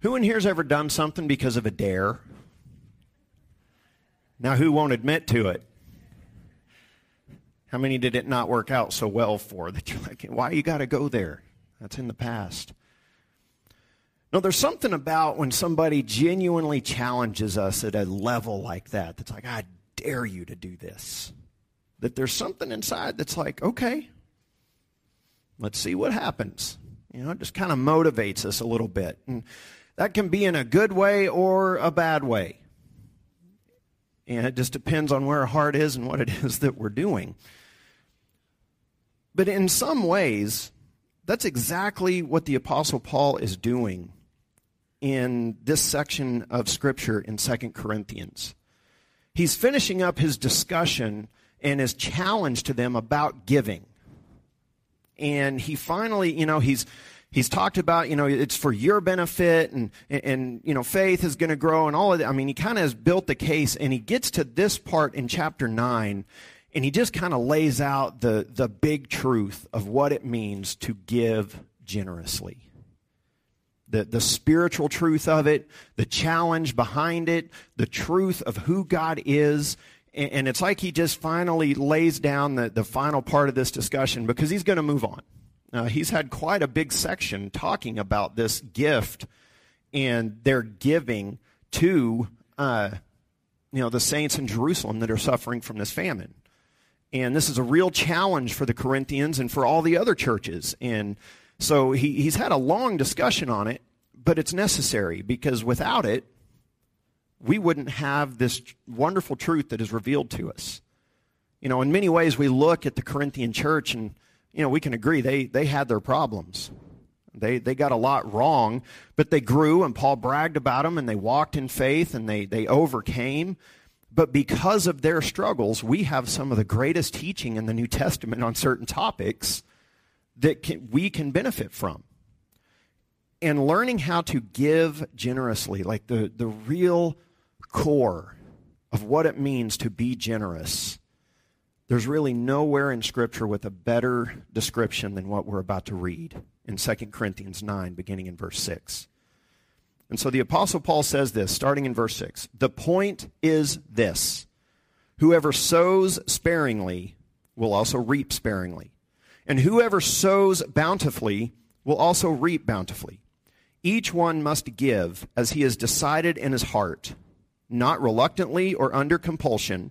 Who in here's ever done something because of a dare? Now, who won't admit to it? How many did it not work out so well for that you're like, why you got to go there? That's in the past. No, there's something about when somebody genuinely challenges us at a level like that that's like, I dare you to do this. That there's something inside that's like, okay, let's see what happens. You know, it just kind of motivates us a little bit. And that can be in a good way or a bad way. And it just depends on where our heart is and what it is that we're doing. But in some ways, that's exactly what the Apostle Paul is doing in this section of Scripture in 2 Corinthians. He's finishing up his discussion and his challenge to them about giving. And he finally, you know, he's he's talked about, you know, it's for your benefit and, and, you know, faith is going to grow and all of that. I mean, he kind of has built the case and he gets to this part in chapter 9 and he just kind of lays out the, the big truth of what it means to give generously. The, the spiritual truth of it, the challenge behind it, the truth of who God is. And, it's like he just finally lays down the, the final part of this discussion because he's going to move on. Uh, he's had quite a big section talking about this gift and their giving to uh, you know the saints in Jerusalem that are suffering from this famine. And this is a real challenge for the Corinthians and for all the other churches. And so he, he's had a long discussion on it, but it's necessary because without it, we wouldn't have this wonderful truth that is revealed to us. You know, in many ways, we look at the Corinthian church and you know, we can agree they, they had their problems. They, they got a lot wrong, but they grew, and Paul bragged about them, and they walked in faith, and they, they overcame. But because of their struggles, we have some of the greatest teaching in the New Testament on certain topics that can, we can benefit from. And learning how to give generously, like the, the real core of what it means to be generous, there's really nowhere in Scripture with a better description than what we're about to read in 2 Corinthians 9, beginning in verse 6. And so the Apostle Paul says this, starting in verse 6. The point is this Whoever sows sparingly will also reap sparingly, and whoever sows bountifully will also reap bountifully. Each one must give as he has decided in his heart, not reluctantly or under compulsion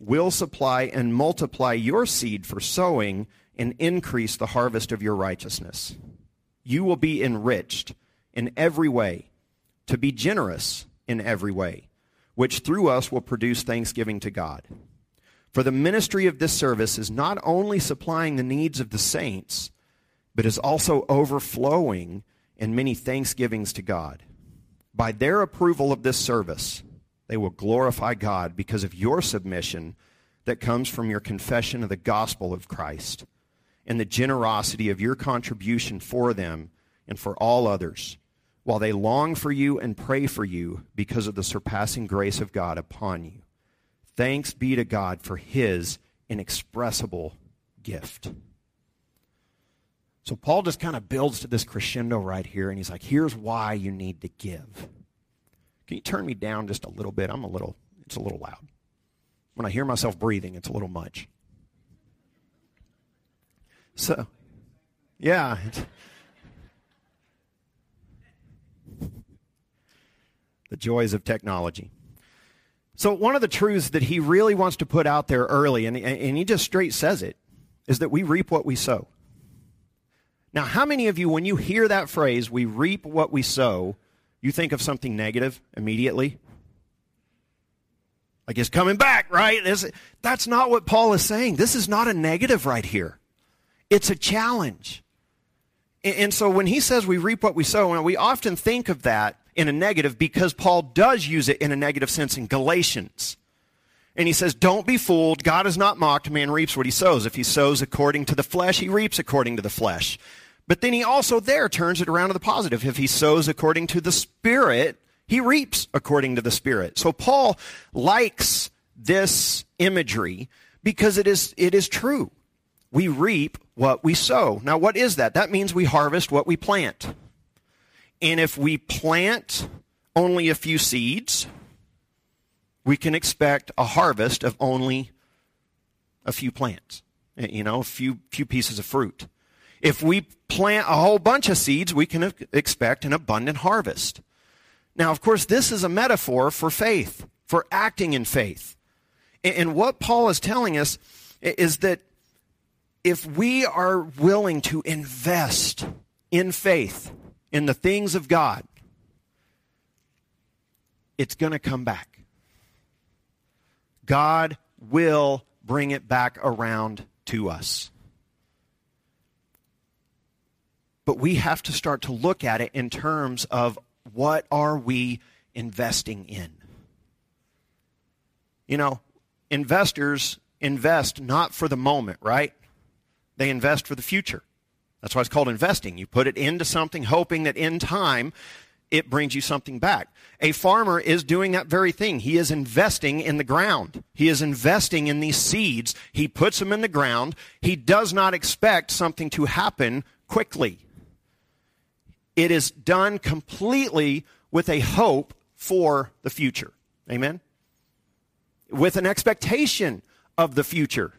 will supply and multiply your seed for sowing and increase the harvest of your righteousness. You will be enriched in every way, to be generous in every way, which through us will produce thanksgiving to God. For the ministry of this service is not only supplying the needs of the saints, but is also overflowing in many thanksgivings to God. By their approval of this service, they will glorify God because of your submission that comes from your confession of the gospel of Christ and the generosity of your contribution for them and for all others, while they long for you and pray for you because of the surpassing grace of God upon you. Thanks be to God for his inexpressible gift. So Paul just kind of builds to this crescendo right here, and he's like, here's why you need to give. Can you turn me down just a little bit? I'm a little, it's a little loud. When I hear myself breathing, it's a little much. So, yeah. the joys of technology. So, one of the truths that he really wants to put out there early, and, and he just straight says it, is that we reap what we sow. Now, how many of you, when you hear that phrase, we reap what we sow, you think of something negative immediately? Like it's coming back, right? This, that's not what Paul is saying. This is not a negative right here. It's a challenge. And, and so when he says we reap what we sow, we often think of that in a negative because Paul does use it in a negative sense in Galatians. And he says, Don't be fooled. God is not mocked. Man reaps what he sows. If he sows according to the flesh, he reaps according to the flesh. But then he also there turns it around to the positive. If he sows according to the Spirit, he reaps according to the Spirit. So Paul likes this imagery because it is, it is true. We reap what we sow. Now, what is that? That means we harvest what we plant. And if we plant only a few seeds, we can expect a harvest of only a few plants, you know, a few, few pieces of fruit. If we plant a whole bunch of seeds, we can expect an abundant harvest. Now, of course, this is a metaphor for faith, for acting in faith. And what Paul is telling us is that if we are willing to invest in faith, in the things of God, it's going to come back. God will bring it back around to us. But we have to start to look at it in terms of what are we investing in? You know, investors invest not for the moment, right? They invest for the future. That's why it's called investing. You put it into something hoping that in time it brings you something back. A farmer is doing that very thing. He is investing in the ground. He is investing in these seeds. He puts them in the ground. He does not expect something to happen quickly. It is done completely with a hope for the future. Amen? With an expectation of the future.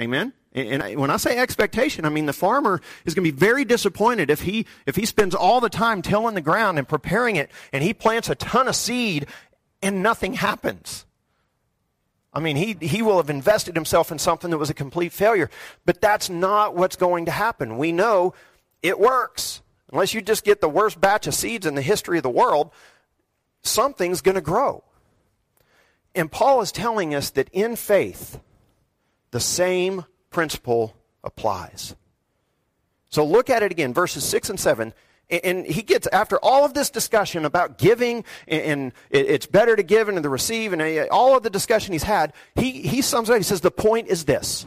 Amen? And when I say expectation, I mean the farmer is going to be very disappointed if he, if he spends all the time tilling the ground and preparing it and he plants a ton of seed and nothing happens. I mean, he, he will have invested himself in something that was a complete failure. But that's not what's going to happen. We know it works. Unless you just get the worst batch of seeds in the history of the world, something's going to grow. And Paul is telling us that in faith, the same principle applies. So look at it again, verses 6 and 7. And he gets, after all of this discussion about giving, and it's better to give and to receive, and all of the discussion he's had, he, he sums it up. He says, The point is this.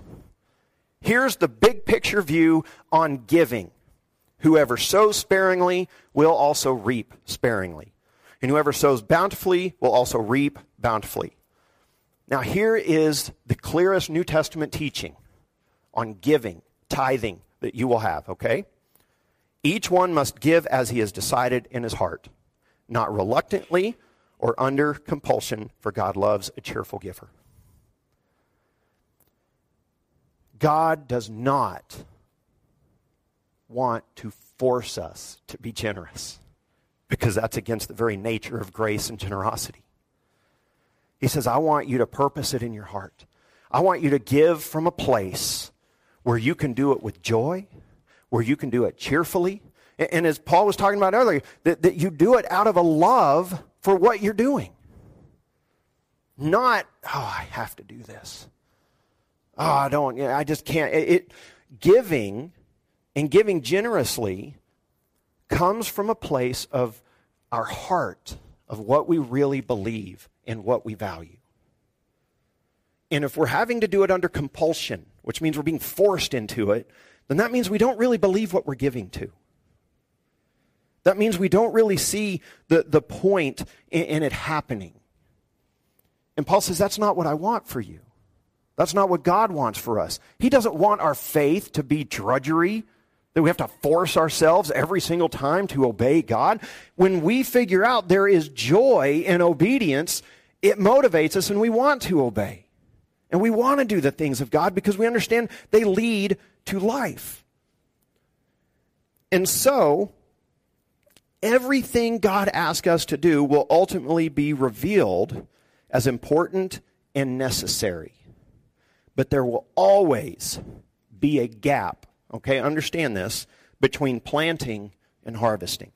Here's the big picture view on giving. Whoever sows sparingly will also reap sparingly. And whoever sows bountifully will also reap bountifully. Now, here is the clearest New Testament teaching on giving, tithing that you will have, okay? Each one must give as he has decided in his heart, not reluctantly or under compulsion, for God loves a cheerful giver. God does not want to force us to be generous because that's against the very nature of grace and generosity. He says, I want you to purpose it in your heart. I want you to give from a place where you can do it with joy, where you can do it cheerfully. And as Paul was talking about earlier, that, that you do it out of a love for what you're doing. Not, oh, I have to do this. Oh, I don't, I just can't. It, it, giving and giving generously comes from a place of our heart, of what we really believe and what we value. And if we're having to do it under compulsion, which means we're being forced into it, then that means we don't really believe what we're giving to. That means we don't really see the, the point in, in it happening. And Paul says, That's not what I want for you. That's not what God wants for us. He doesn't want our faith to be drudgery, that we have to force ourselves every single time to obey God. When we figure out there is joy in obedience, it motivates us and we want to obey. And we want to do the things of God because we understand they lead to life. And so, everything God asks us to do will ultimately be revealed as important and necessary. But there will always be a gap, okay, understand this, between planting and harvesting.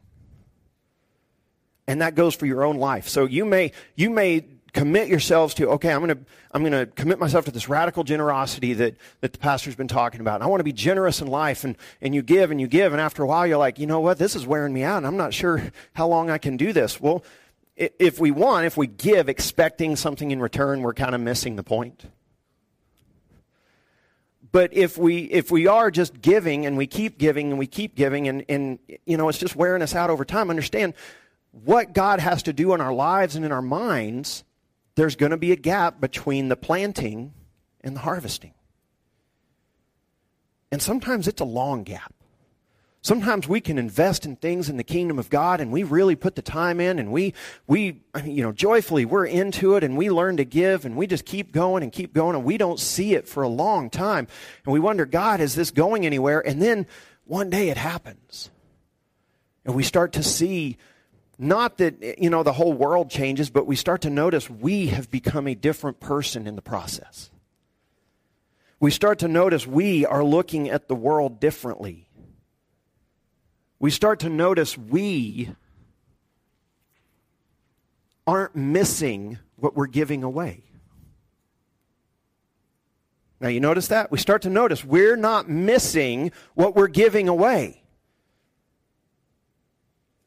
And that goes for your own life. So you may you may commit yourselves to, okay, I'm going to, I'm going to commit myself to this radical generosity that, that the pastor's been talking about. And I want to be generous in life. And, and you give and you give. And after a while, you're like, you know what? This is wearing me out. And I'm not sure how long I can do this. Well, if we want, if we give expecting something in return, we're kind of missing the point. But if we if we are just giving and we keep giving and we keep giving and, and you know it's just wearing us out over time, understand what God has to do in our lives and in our minds there's going to be a gap between the planting and the harvesting. And sometimes it's a long gap. Sometimes we can invest in things in the kingdom of God and we really put the time in and we, we, you know, joyfully we're into it and we learn to give and we just keep going and keep going and we don't see it for a long time. And we wonder, God, is this going anywhere? And then one day it happens. And we start to see not that, you know, the whole world changes, but we start to notice we have become a different person in the process. We start to notice we are looking at the world differently. We start to notice we aren't missing what we're giving away. Now, you notice that? We start to notice we're not missing what we're giving away.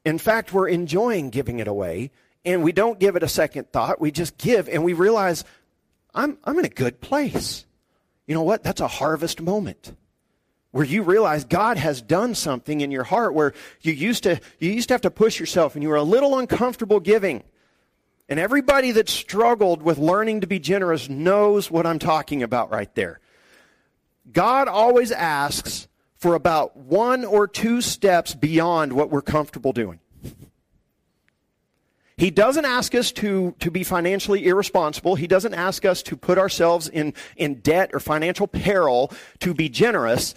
In fact, we're enjoying giving it away, and we don't give it a second thought. We just give, and we realize, I'm, I'm in a good place. You know what? That's a harvest moment where you realize God has done something in your heart where you used to you used to have to push yourself and you were a little uncomfortable giving. And everybody that struggled with learning to be generous knows what I'm talking about right there. God always asks for about one or two steps beyond what we're comfortable doing. He doesn't ask us to, to be financially irresponsible. He doesn't ask us to put ourselves in, in debt or financial peril to be generous.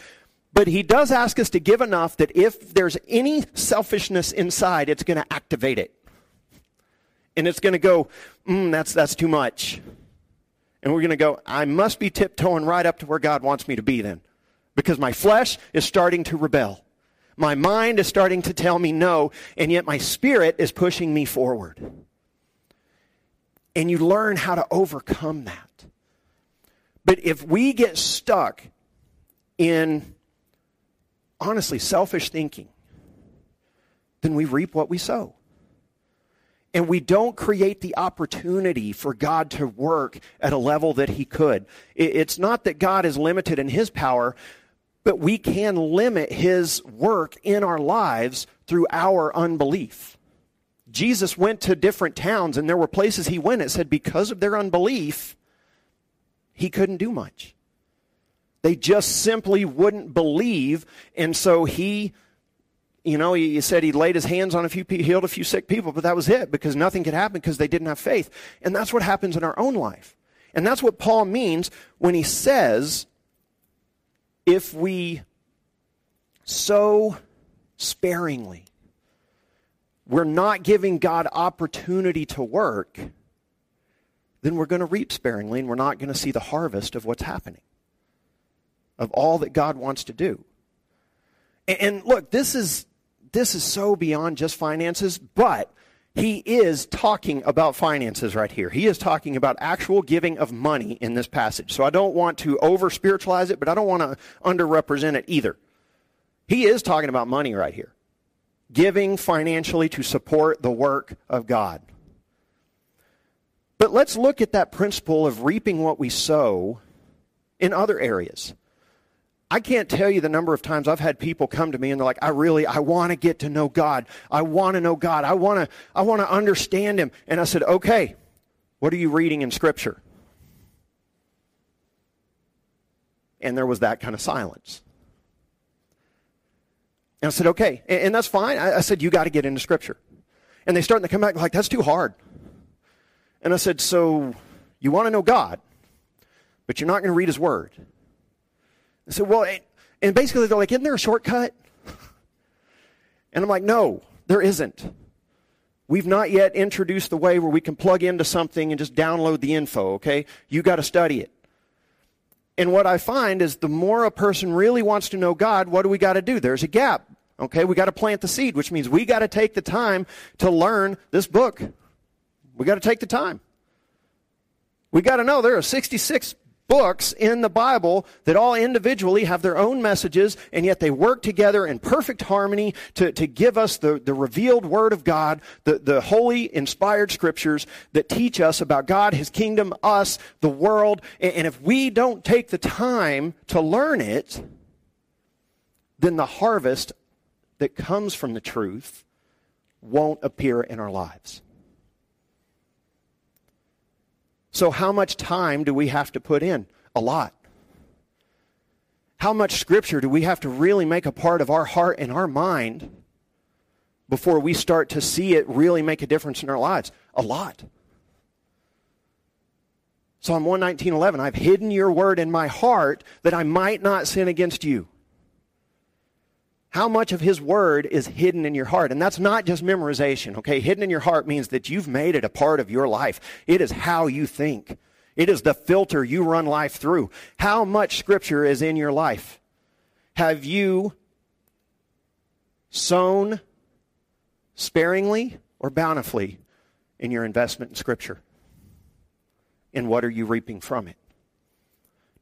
But he does ask us to give enough that if there's any selfishness inside, it's going to activate it. And it's going to go, mm, that's, that's too much. And we're going to go, I must be tiptoeing right up to where God wants me to be then because my flesh is starting to rebel. My mind is starting to tell me no, and yet my spirit is pushing me forward. And you learn how to overcome that. But if we get stuck in, honestly, selfish thinking, then we reap what we sow. And we don't create the opportunity for God to work at a level that He could. It's not that God is limited in His power, but we can limit his work in our lives through our unbelief. Jesus went to different towns, and there were places he went. It said because of their unbelief, he couldn't do much. They just simply wouldn't believe, and so he, you know, he said he laid his hands on a few, people, healed a few sick people, but that was it because nothing could happen because they didn't have faith. And that's what happens in our own life. And that's what Paul means when he says if we sow sparingly, we're not giving God opportunity to work, then we're going to reap sparingly and we're not going to see the harvest of what's happening, of all that God wants to do. And, look, this is, this is so beyond just finances, but he is talking about finances right here. He is talking about actual giving of money in this passage. So I don't want to over spiritualize it, but I don't want to underrepresent it either. He is talking about money right here. Giving financially to support the work of God. But let's look at that principle of reaping what we sow in other areas. I can't tell you the number of times I've had people come to me and they're like, I really, I want to get to know God. I want to know God. I want to, I want to understand Him. And I said, okay, what are you reading in Scripture? And there was that kind of silence. And I said, okay, and, and that's fine. I, I said, you got to get into Scripture. And they start to come back like, that's too hard. And I said, so you want to know God, but you're not going to read His Word. I said, well, and basically they're like, isn't there a shortcut? And I'm like, no, there isn't. We've not yet introduced the way where we can plug into something and just download the info, okay? You got to study it. And what I find is the more a person really wants to know God, what do we got to do? There's a gap. Okay, we got to plant the seed, which means we got to take the time to learn this book. We got to take the time. We got to know there are 66 books in the Bible that all individually have their own messages, and yet they work together in perfect harmony to, to give us the, the revealed Word of God, the, the holy, inspired scriptures that teach us about God, His kingdom, us, the world. And, and if we don't take the time to learn it, then the harvest that comes from the truth won't appear in our lives. So, how much time do we have to put in? A lot. How much scripture do we have to really make a part of our heart and our mind before we start to see it really make a difference in our lives? A lot. Psalm 119:11 I've hidden your word in my heart that I might not sin against you. How much of his word is hidden in your heart? And that's not just memorization, okay? Hidden in your heart means that you've made it a part of your life. It is how you think. It is the filter you run life through. How much scripture is in your life? Have you sown sparingly or bountifully in your investment in scripture? And what are you reaping from it?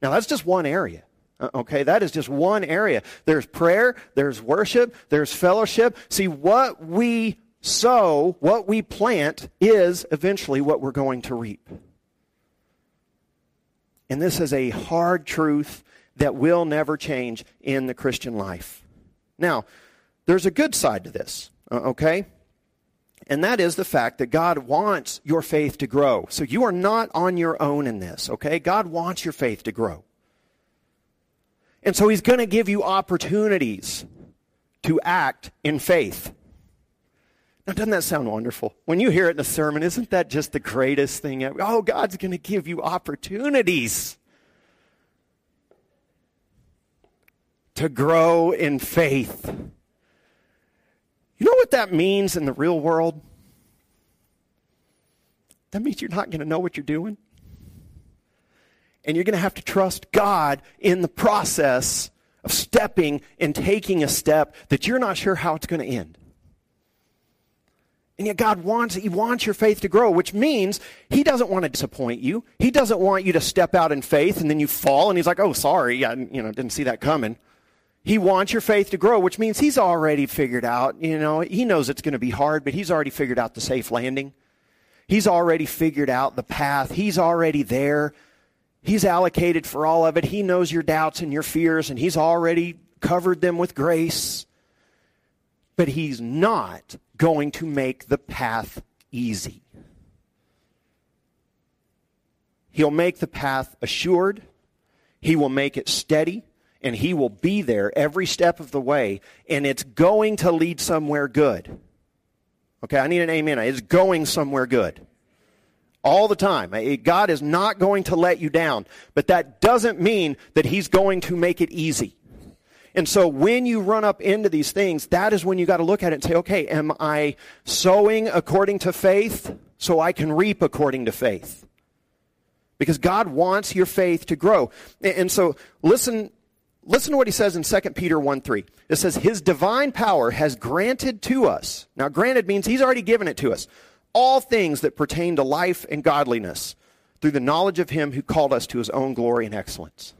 Now, that's just one area. Uh, okay, that is just one area. There's prayer, there's worship, there's fellowship. See, what we sow, what we plant, is eventually what we're going to reap. And this is a hard truth that will never change in the Christian life. Now, there's a good side to this, uh, okay? And that is the fact that God wants your faith to grow. So you are not on your own in this, okay? God wants your faith to grow. And so he's going to give you opportunities to act in faith. Now, doesn't that sound wonderful? When you hear it in a sermon, isn't that just the greatest thing ever? Oh, God's going to give you opportunities to grow in faith. You know what that means in the real world? That means you're not going to know what you're doing and you're going to have to trust God in the process of stepping and taking a step that you're not sure how it's going to end. And yet God wants, He wants your faith to grow, which means He doesn't want to disappoint you. He doesn't want you to step out in faith and then you fall and He's like, oh, sorry, I you know, didn't see that coming. He wants your faith to grow, which means He's already figured out, you know, He knows it's going to be hard, but He's already figured out the safe landing. He's already figured out the path. He's already there. He's allocated for all of it. He knows your doubts and your fears, and He's already covered them with grace. But He's not going to make the path easy. He'll make the path assured, He will make it steady, and He will be there every step of the way, and it's going to lead somewhere good. Okay, I need an amen. It's going somewhere good all the time. God is not going to let you down, but that doesn't mean that He's going to make it easy. And so when you run up into these things, that is when you got to look at it and say, okay, am I sowing according to faith so I can reap according to faith? Because God wants your faith to grow. And so listen, listen to what he says in 2 Peter 1 3. It says, His divine power has granted to us. Now, granted means He's already given it to us all things that pertain to life and godliness through the knowledge of him who called us to his own glory and excellence.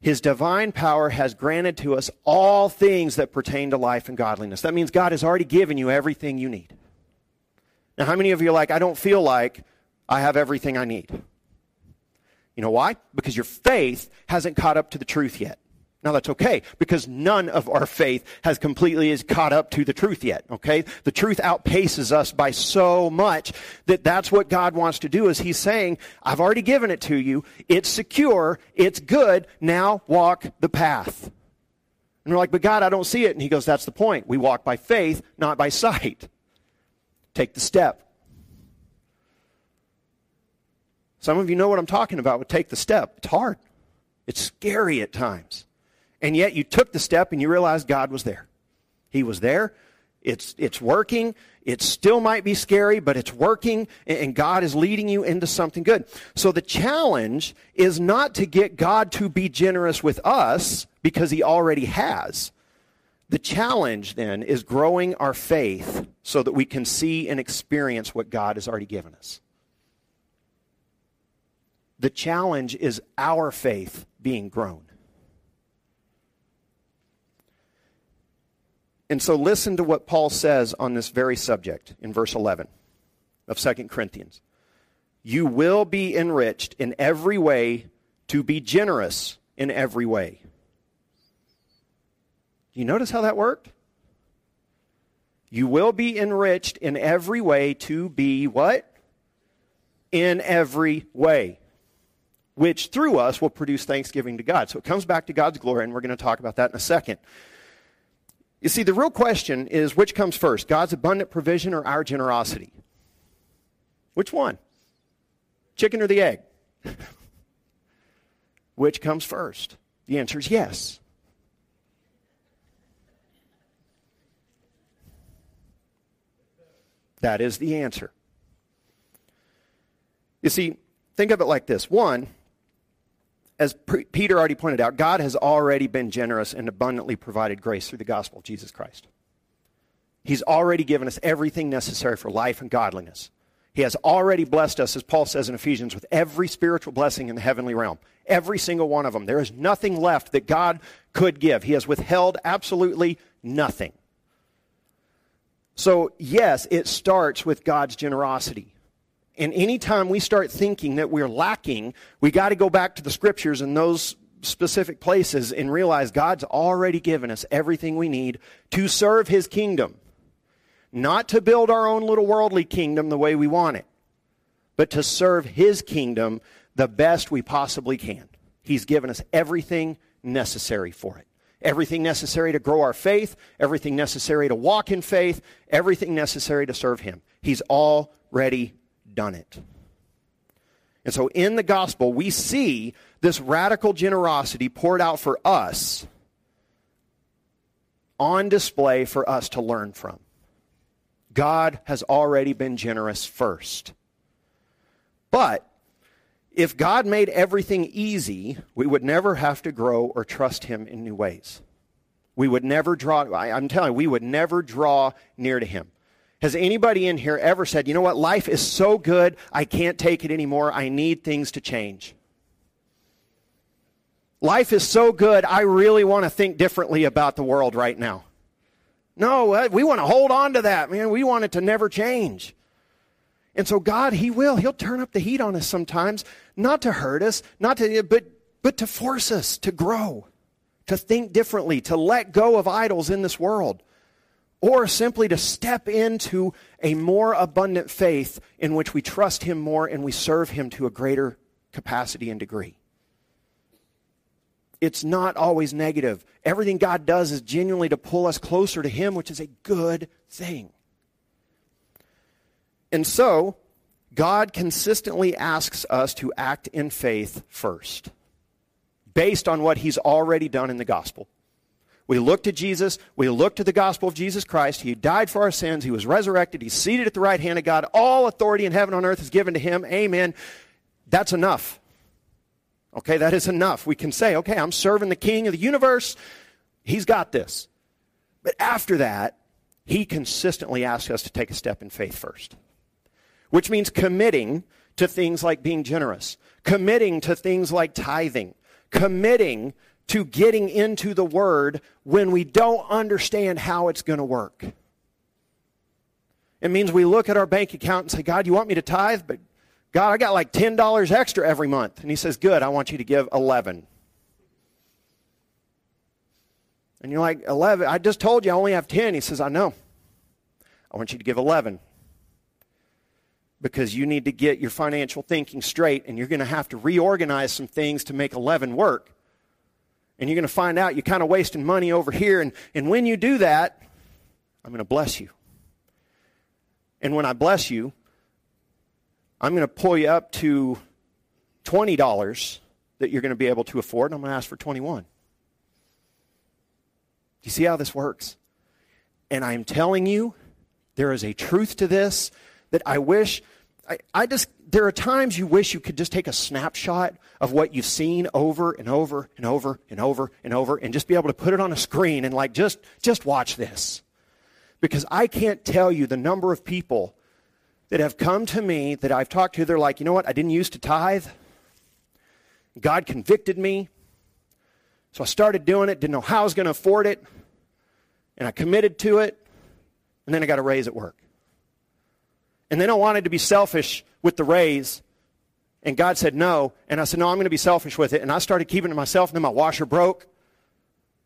His divine power has granted to us all things that pertain to life and godliness. That means God has already given you everything you need. Now, how many of you are like, I don't feel like I have everything I need? You know why? Because your faith hasn't caught up to the truth yet. Now that's okay because none of our faith has completely is caught up to the truth yet. Okay. The truth outpaces us by so much that that's what God wants to do is he's saying, I've already given it to you. It's secure. It's good. Now walk the path. And we're like, but God, I don't see it. And he goes, that's the point. We walk by faith, not by sight. Take the step. Some of you know what I'm talking about with take the step. It's hard. It's scary at times. And yet you took the step and you realized God was there. He was there. It's, it's working. It still might be scary, but it's working, and God is leading you into something good. So the challenge is not to get God to be generous with us because he already has. The challenge then is growing our faith so that we can see and experience what God has already given us. The challenge is our faith being grown. And so listen to what Paul says on this very subject in verse 11 of 2 Corinthians. You will be enriched in every way to be generous in every way. Do you notice how that worked? You will be enriched in every way to be what? In every way. Which through us will produce thanksgiving to God. So it comes back to God's glory, and we're going to talk about that in a second. You see, the real question is which comes first, God's abundant provision or our generosity? Which one? Chicken or the egg? which comes first? The answer is yes. That is the answer. You see, think of it like this. One, as Peter already pointed out, God has already been generous and abundantly provided grace through the gospel of Jesus Christ. He's already given us everything necessary for life and godliness. He has already blessed us, as Paul says in Ephesians, with every spiritual blessing in the heavenly realm. Every single one of them. There is nothing left that God could give. He has withheld absolutely nothing. So, yes, it starts with God's generosity. And anytime we start thinking that we're lacking, we got to go back to the scriptures and those specific places and realize God's already given us everything we need to serve his kingdom. Not to build our own little worldly kingdom the way we want it, but to serve his kingdom the best we possibly can. He's given us everything necessary for it. Everything necessary to grow our faith, everything necessary to walk in faith, everything necessary to serve him. He's already done it. And so in the gospel, we see this radical generosity poured out for us on display for us to learn from. God has already been generous first. But if God made everything easy, we would never have to grow or trust Him in new ways. We would never draw, I'm telling you, we would never draw near to Him. Has anybody in here ever said, you know what, life is so good, I can't take it anymore, I need things to change? Life is so good, I really want to think differently about the world right now. No, uh, we want to hold on to that, man. We want it to never change. And so God, He will. He'll turn up the heat on us sometimes, not to hurt us, not to, but, but to force us to grow, to think differently, to let go of idols in this world or simply to step into a more abundant faith in which we trust Him more and we serve Him to a greater capacity and degree. It's not always negative. Everything God does is genuinely to pull us closer to Him, which is a good thing. And so, God consistently asks us to act in faith first, based on what He's already done in the gospel. We look to Jesus. We look to the gospel of Jesus Christ. He died for our sins. He was resurrected. He's seated at the right hand of God. All authority in heaven and on earth is given to him. Amen. That's enough. Okay, that is enough. We can say, okay, I'm serving the king of the universe. He's got this. But after that, he consistently asks us to take a step in faith first, which means committing to things like being generous, committing to things like tithing, committing to getting into the Word when we don't understand how it's going to work. It means we look at our bank account and say, God, you want me to tithe? But God, I got like $10 extra every month. And He says, Good, I want you to give 11. And you're like, 11? I just told you I only have 10. He says, I know. I want you to give 11 because you need to get your financial thinking straight and you're going to have to reorganize some things to make 11 work. And you're going to find out you're kind of wasting money over here. And, and when you do that, I'm going to bless you. And when I bless you, I'm going to pull you up to $20 that you're going to be able to afford, and I'm going to ask for 21. Do you see how this works? And I'm telling you, there is a truth to this that I wish, I, I just there are times you wish you could just take a snapshot of what you've seen over and over and over and over and over and just be able to put it on a screen and like just just watch this. Because I can't tell you the number of people that have come to me that I've talked to they're like, "You know what? I didn't used to tithe, God convicted me. So I started doing it, didn't know how I was going to afford it, and I committed to it, and then I got a raise at work. And then I wanted to be selfish with the raise, and God said no, and I said, no, I'm going to be selfish with it, and I started keeping it myself, and then my washer broke.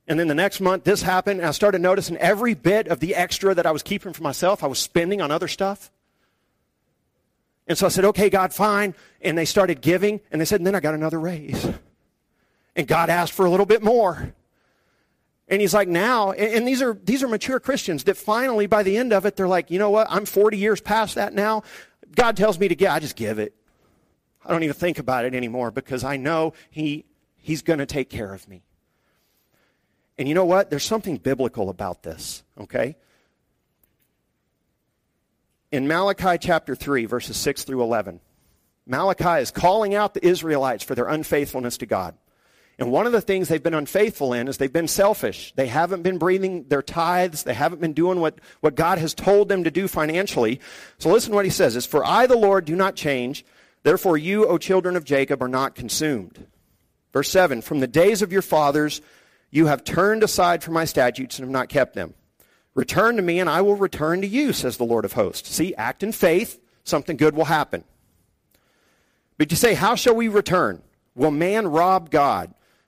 And then the next month, this happened, and I started noticing every bit of the extra that I was keeping for myself, I was spending on other stuff. And so I said, okay, God, fine. And they started giving, and they said, and then I got another raise. And God asked for a little bit more. And he's like, now, and these are, these are mature Christians that finally, by the end of it, they're like, you know what? I'm 40 years past that now. God tells me to give, I just give it. I don't even think about it anymore because I know he, he's going to take care of me. And you know what? There's something biblical about this, okay? In Malachi chapter 3, verses 6 through 11, Malachi is calling out the Israelites for their unfaithfulness to God. And one of the things they've been unfaithful in is they've been selfish. They haven't been breathing their tithes. They haven't been doing what, what God has told them to do financially. So listen to what he says is, For I, the Lord, do not change. Therefore you, O children of Jacob, are not consumed. Verse 7, From the days of your fathers you have turned aside from my statutes and have not kept them. Return to me, and I will return to you, says the Lord of hosts. See, act in faith, something good will happen. But you say, How shall we return? Will man rob God?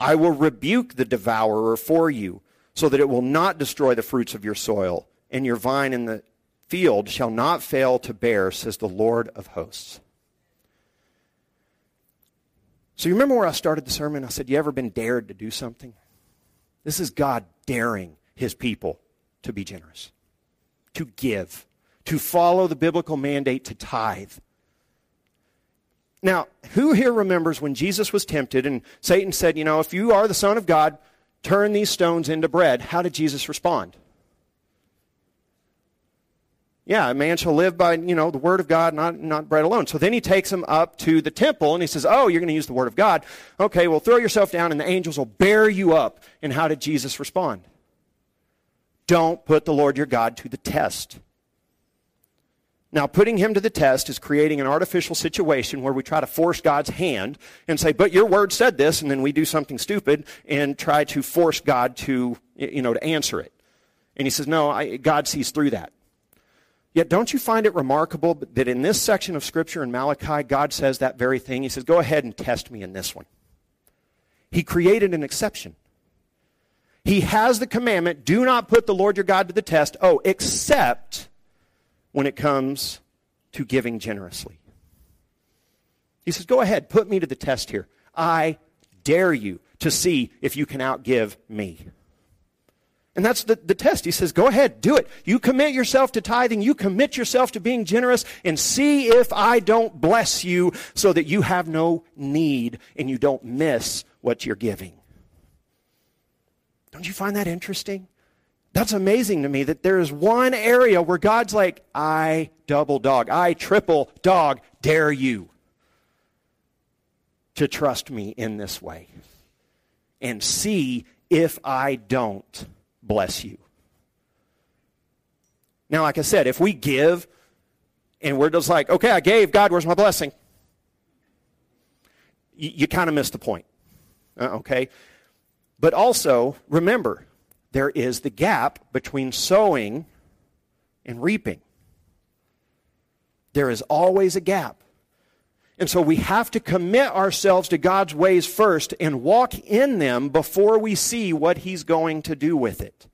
I will rebuke the devourer for you, so that it will not destroy the fruits of your soil, and your vine in the field shall not fail to bear, says the Lord of hosts. So you remember where I started the sermon? I said, You ever been dared to do something? This is God daring his people to be generous, to give, to follow the biblical mandate to tithe. Now, who here remembers when Jesus was tempted and Satan said, You know, if you are the Son of God, turn these stones into bread? How did Jesus respond? Yeah, a man shall live by, you know, the word of God, not, not bread alone. So then he takes him up to the temple and he says, Oh, you're going to use the word of God. Okay, well, throw yourself down and the angels will bear you up. And how did Jesus respond? Don't put the Lord your God to the test. Now, putting him to the test is creating an artificial situation where we try to force God's hand and say, but your word said this, and then we do something stupid and try to force God to, you know, to answer it. And he says, no, I, God sees through that. Yet, don't you find it remarkable that in this section of Scripture in Malachi, God says that very thing? He says, Go ahead and test me in this one. He created an exception. He has the commandment do not put the Lord your God to the test, oh, except when it comes to giving generously. He says, Go ahead, put me to the test here. I dare you to see if you can outgive me. And that's the, the test. He says, go ahead, do it. You commit yourself to tithing. You commit yourself to being generous and see if I don't bless you so that you have no need and you don't miss what you're giving. Don't you find that interesting? That's amazing to me that there is one area where God's like, I double dog, I triple dog dare you to trust me in this way and see if I don't bless you. Now, like I said, if we give and we're just like, okay, I gave, God, where's my blessing? You, you kind of miss the point. Uh, okay? But also, remember, there is the gap between sowing and reaping. There is always a gap. And so we have to commit ourselves to God's ways first and walk in them before we see what He's going to do with it.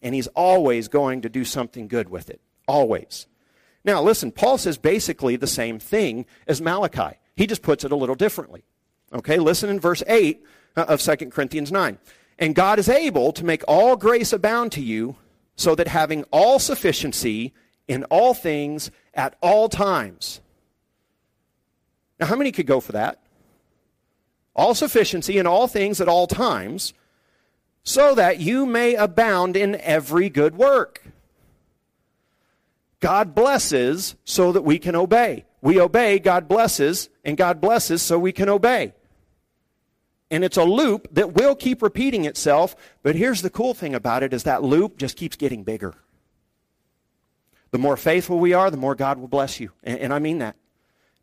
And He's always going to do something good with it. Always. Now, listen, Paul says basically the same thing as Malachi. He just puts it a little differently. Okay, listen in verse 8 uh, of 2 Corinthians 9. And God is able to make all grace abound to you, so that having all sufficiency in all things at all times, now, how many could go for that? all sufficiency in all things at all times, so that you may abound in every good work. God blesses so that we can obey. We obey, God blesses, and God blesses so we can obey. And it's a loop that will keep repeating itself, but here's the cool thing about it is that loop just keeps getting bigger. The more faithful we are, the more God will bless you. And, and I mean that.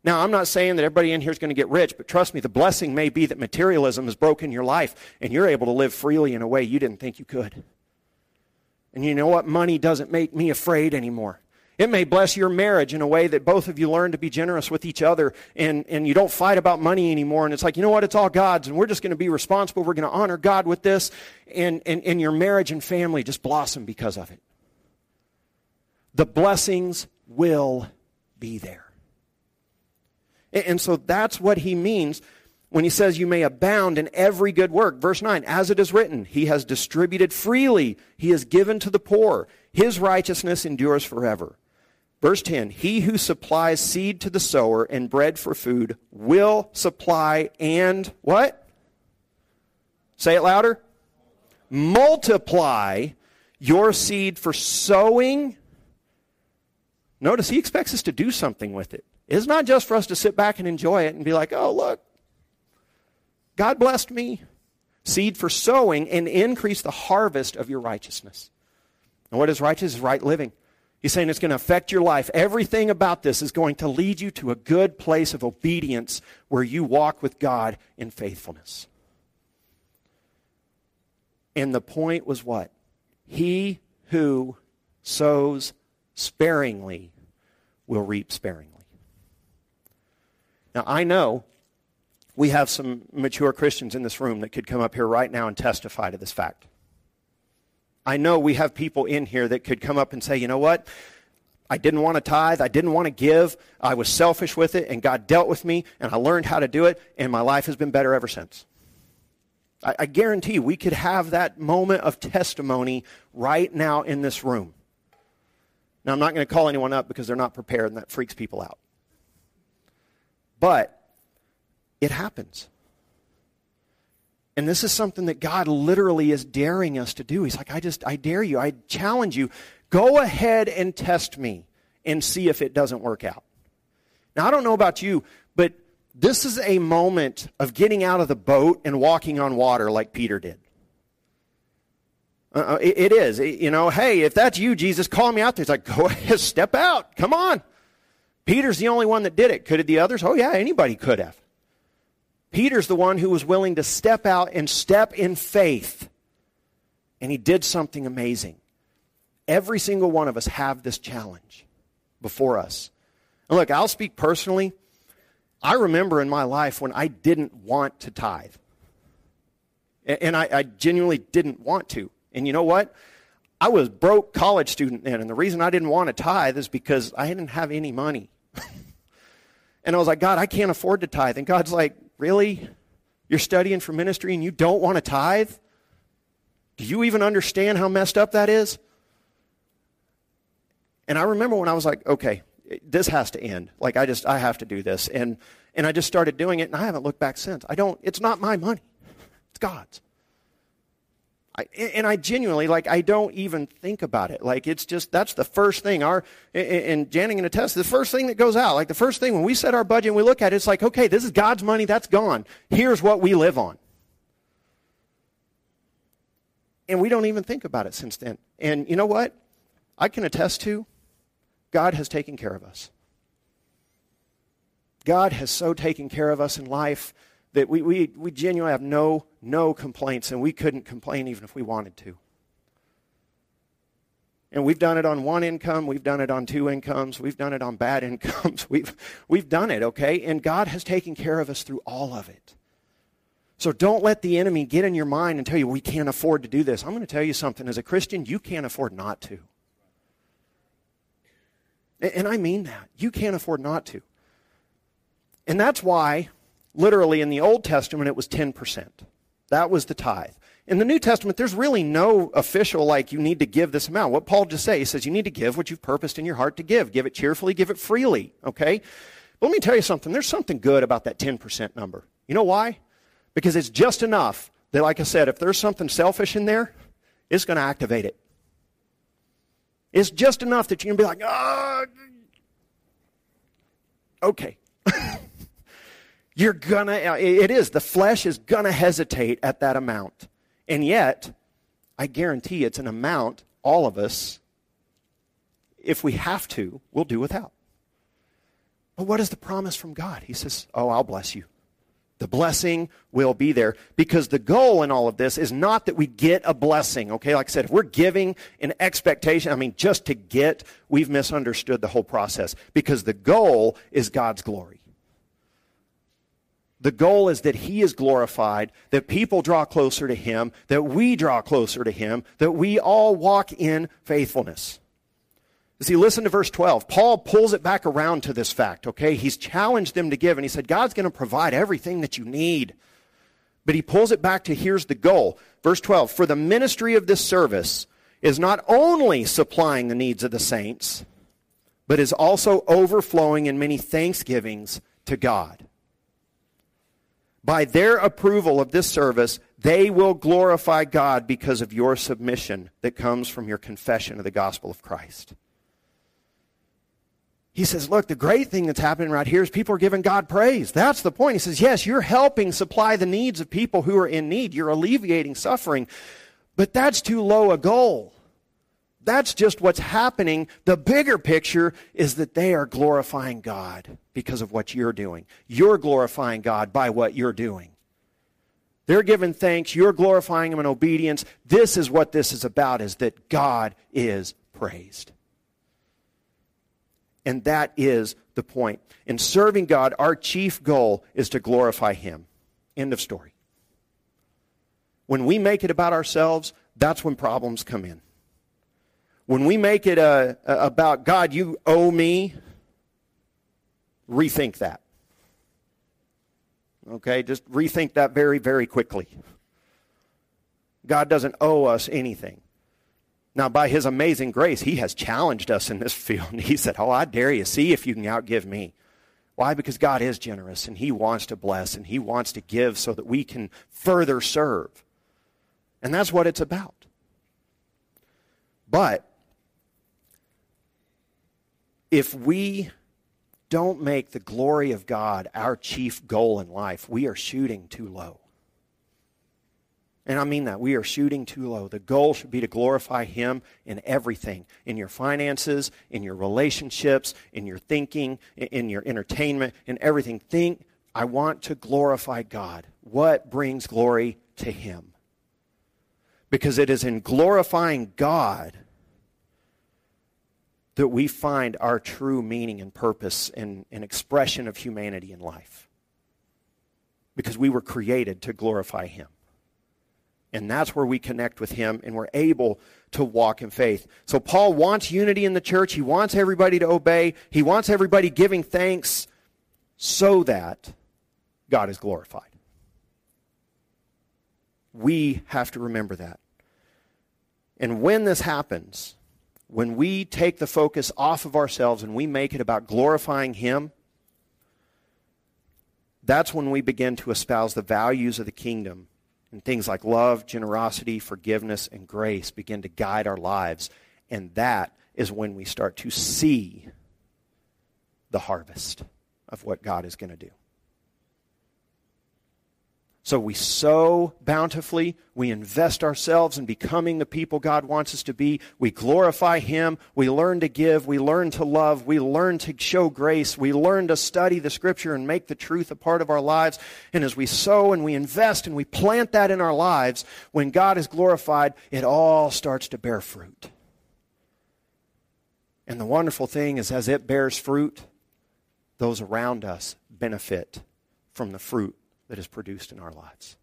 Now, I'm not saying that everybody in here is going to get rich, but trust me, the blessing may be that materialism has broken your life and you're able to live freely in a way you didn't think you could. And you know what? Money doesn't make me afraid anymore. It may bless your marriage in a way that both of you learn to be generous with each other and, and you don't fight about money anymore. And it's like, you know what? It's all God's and we're just going to be responsible. We're going to honor God with this. And, and, and your marriage and family just blossom because of it. The blessings will be there. And so that's what he means when he says you may abound in every good work. Verse 9, as it is written, he has distributed freely, he has given to the poor. His righteousness endures forever. Verse 10, he who supplies seed to the sower and bread for food will supply and what? Say it louder. Multiply your seed for sowing. Notice he expects us to do something with it. It's not just for us to sit back and enjoy it and be like, oh, look, God blessed me. Seed for sowing and increase the harvest of your righteousness. And what is righteous? Is right living. He's saying it's going to affect your life. Everything about this is going to lead you to a good place of obedience where you walk with God in faithfulness. And the point was what? He who sows sparingly will reap sparingly. Now, I know we have some mature Christians in this room that could come up here right now and testify to this fact. I know we have people in here that could come up and say, you know what? I didn't want to tithe. I didn't want to give. I was selfish with it, and God dealt with me, and I learned how to do it, and my life has been better ever since. I, I guarantee we could have that moment of testimony right now in this room. Now, I'm not going to call anyone up because they're not prepared, and that freaks people out. But it happens. And this is something that God literally is daring us to do. He's like, I just, I dare you, I challenge you. Go ahead and test me and see if it doesn't work out. Now, I don't know about you, but this is a moment of getting out of the boat and walking on water like Peter did. Uh, it, it is. It, you know, hey, if that's you, Jesus, call me out there. It's like, go ahead, step out. Come on. Peter's the only one that did it. Could it the others? Oh, yeah, anybody could have. Peter's the one who was willing to step out and step in faith. And he did something amazing. Every single one of us have this challenge before us. And look, I'll speak personally. I remember in my life when I didn't want to tithe. And I, I genuinely didn't want to. And you know what? I was broke college student then, and the reason I didn't want to tithe is because I didn't have any money. and I was like, God, I can't afford to tithe. And God's like, Really? You're studying for ministry and you don't want to tithe? Do you even understand how messed up that is? And I remember when I was like, okay, this has to end. Like I just I have to do this. And and I just started doing it and I haven't looked back since. I don't it's not my money. It's God's. I, and I genuinely, like, I don't even think about it. Like, it's just, that's the first thing. Our, and Janning can attest, the first thing that goes out, like, the first thing when we set our budget and we look at it, it's like, okay, this is God's money, that's gone. Here's what we live on. And we don't even think about it since then. And you know what? I can attest to, God has taken care of us. God has so taken care of us in life that we, we, we genuinely have no, no complaints, and we couldn't complain even if we wanted to. And we've done it on one income, we've done it on two incomes, we've done it on bad incomes. We've, we've done it, okay? And God has taken care of us through all of it. So don't let the enemy get in your mind and tell you we can't afford to do this. I'm going to tell you something. As a Christian, you can't afford not to. And I mean that. You can't afford not to. And that's why Literally, in the Old Testament, it was 10%. That was the tithe. In the New Testament, there's really no official, like, you need to give this amount. What Paul just says, he says, you need to give what you've purposed in your heart to give. Give it cheerfully, give it freely, okay? But let me tell you something. There's something good about that 10% number. You know why? Because it's just enough that, like I said, if there's something selfish in there, it's going to activate it. It's just enough that you're going to be like, oh, okay. You're gonna, uh, it is, the flesh is gonna hesitate at that amount. And yet, I guarantee it's an amount all of us, if we have to, will do without. But what is the promise from God? He says, Oh, I'll bless you. The blessing will be there because the goal in all of this is not that we get a blessing. Okay, like I said, if we're giving an expectation, I mean, just to get, we've misunderstood the whole process because the goal is God's glory. The goal is that He is glorified, that people draw closer to Him, that we draw closer to Him, that we all walk in faithfulness. See, listen to verse 12. Paul pulls it back around to this fact, okay? He's challenged them to give, and he said, God's going to provide everything that you need. But he pulls it back to here's the goal. Verse 12 For the ministry of this service is not only supplying the needs of the saints, but is also overflowing in many thanksgivings to God by their approval of this service, they will glorify God because of your submission that comes from your confession of the gospel of Christ. He says, Look, the great thing that's happening right here is people are giving God praise. That's the point. He says, Yes, you're helping supply the needs of people who are in need. You're alleviating suffering. But that's too low a goal. That's just what's happening. The bigger picture is that they are glorifying God because of what you're doing. You're glorifying God by what you're doing. They're giving thanks. You're glorifying Him in obedience. This is what this is about, is that God is praised. And that is the point. In serving God, our chief goal is to glorify Him. End of story. When we make it about ourselves, that's when problems come in. When we make it a, a, about God, you owe me, rethink that. Okay, just rethink that very, very quickly. God doesn't owe us anything. Now, by his amazing grace, he has challenged us in this field. He said, Oh, I dare you. See if you can outgive me. Why? Because God is generous and he wants to bless and he wants to give so that we can further serve. And that's what it's about. But if we don't make the glory of God our chief goal in life, we are shooting too low. And I mean that. We are shooting too low. The goal should be to glorify Him in everything in your finances, in your relationships, in your thinking, in your entertainment, in everything. Think, I want to glorify God. What brings glory to Him? Because it is in glorifying God that we find our true meaning and purpose and, and expression of humanity in life. Because we were created to glorify Him. And that's where we connect with Him and we're able to walk in faith. So Paul wants unity in the church. He wants everybody to obey. He wants everybody giving thanks so that God is glorified. We have to remember that. And when this happens, when we take the focus off of ourselves and we make it about glorifying Him, that's when we begin to espouse the values of the kingdom. And things like love, generosity, forgiveness, and grace begin to guide our lives. And that is when we start to see the harvest of what God is going to do. So we sow bountifully. We invest ourselves in becoming the people God wants us to be. We glorify Him. We learn to give. We learn to love. We learn to show grace. We learn to study the Scripture and make the truth a part of our lives. And as we sow and we invest and we plant that in our lives, when God is glorified, it all starts to bear fruit. And the wonderful thing is, as it bears fruit, those around us benefit from the fruit that is produced in our lives.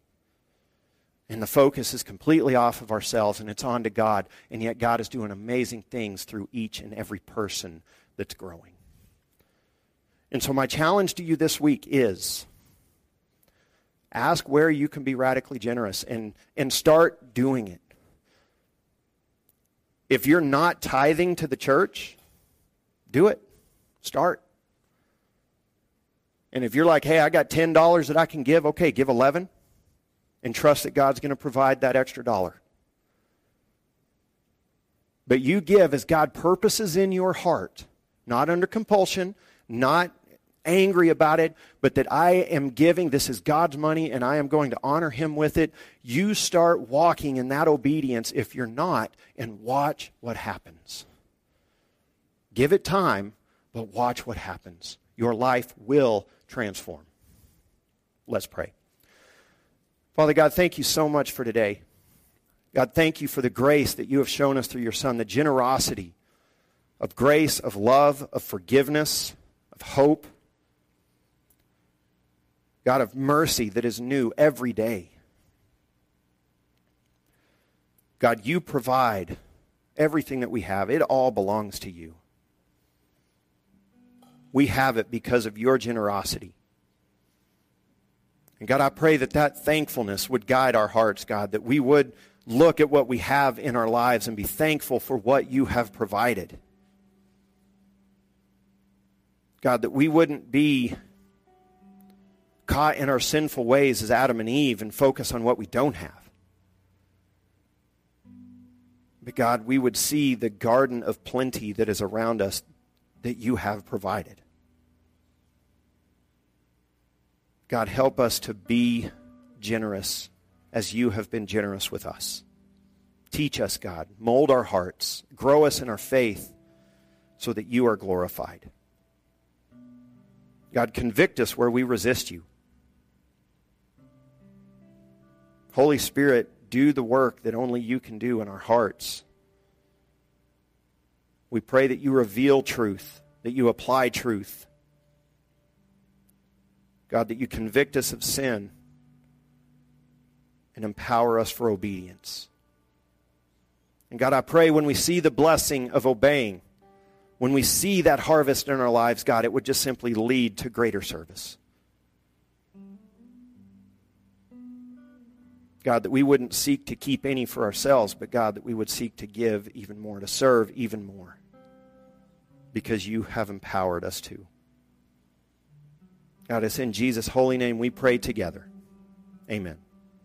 And the focus is completely off of ourselves and it's on to God. And yet, God is doing amazing things through each and every person that's growing. And so, my challenge to you this week is ask where you can be radically generous and, and start doing it. If you're not tithing to the church, do it. Start. And if you're like, hey, I got $10 that I can give, okay, give 11. and trust that God's going to provide that extra dollar. But you give as God purposes in your heart, not under compulsion, not angry about it, but that I am giving, this is God's money, and I am going to honor Him with it. You start walking in that obedience if you're not, and watch what happens. Give it time, but watch what happens. Your life will transform. Let's pray. Father God, thank you so much for today. God, thank you for the grace that you have shown us through your Son, the generosity of grace, of love, of forgiveness, of hope. God of mercy that is new every day. God, you provide everything that we have, it all belongs to you. We have it because of your generosity. And God, I pray that that thankfulness would guide our hearts, God, that we would look at what we have in our lives and be thankful for what you have provided. God, that we wouldn't be caught in our sinful ways as Adam and Eve and focus on what we don't have. But God, we would see the garden of plenty that is around us that you have provided. God, help us to be generous as you have been generous with us. Teach us, God. Mold our hearts. Grow us in our faith so that you are glorified. God, convict us where we resist you. Holy Spirit, do the work that only you can do in our hearts. We pray that you reveal truth, that you apply truth. God, that you convict us of sin and empower us for obedience. And God, I pray when we see the blessing of obeying, when we see that harvest in our lives, God, it would just simply lead to greater service. God, that we wouldn't seek to keep any for ourselves, but God, that we would seek to give even more, to serve even more, because you have empowered us to. God, it's in Jesus' holy name we pray together. Amen.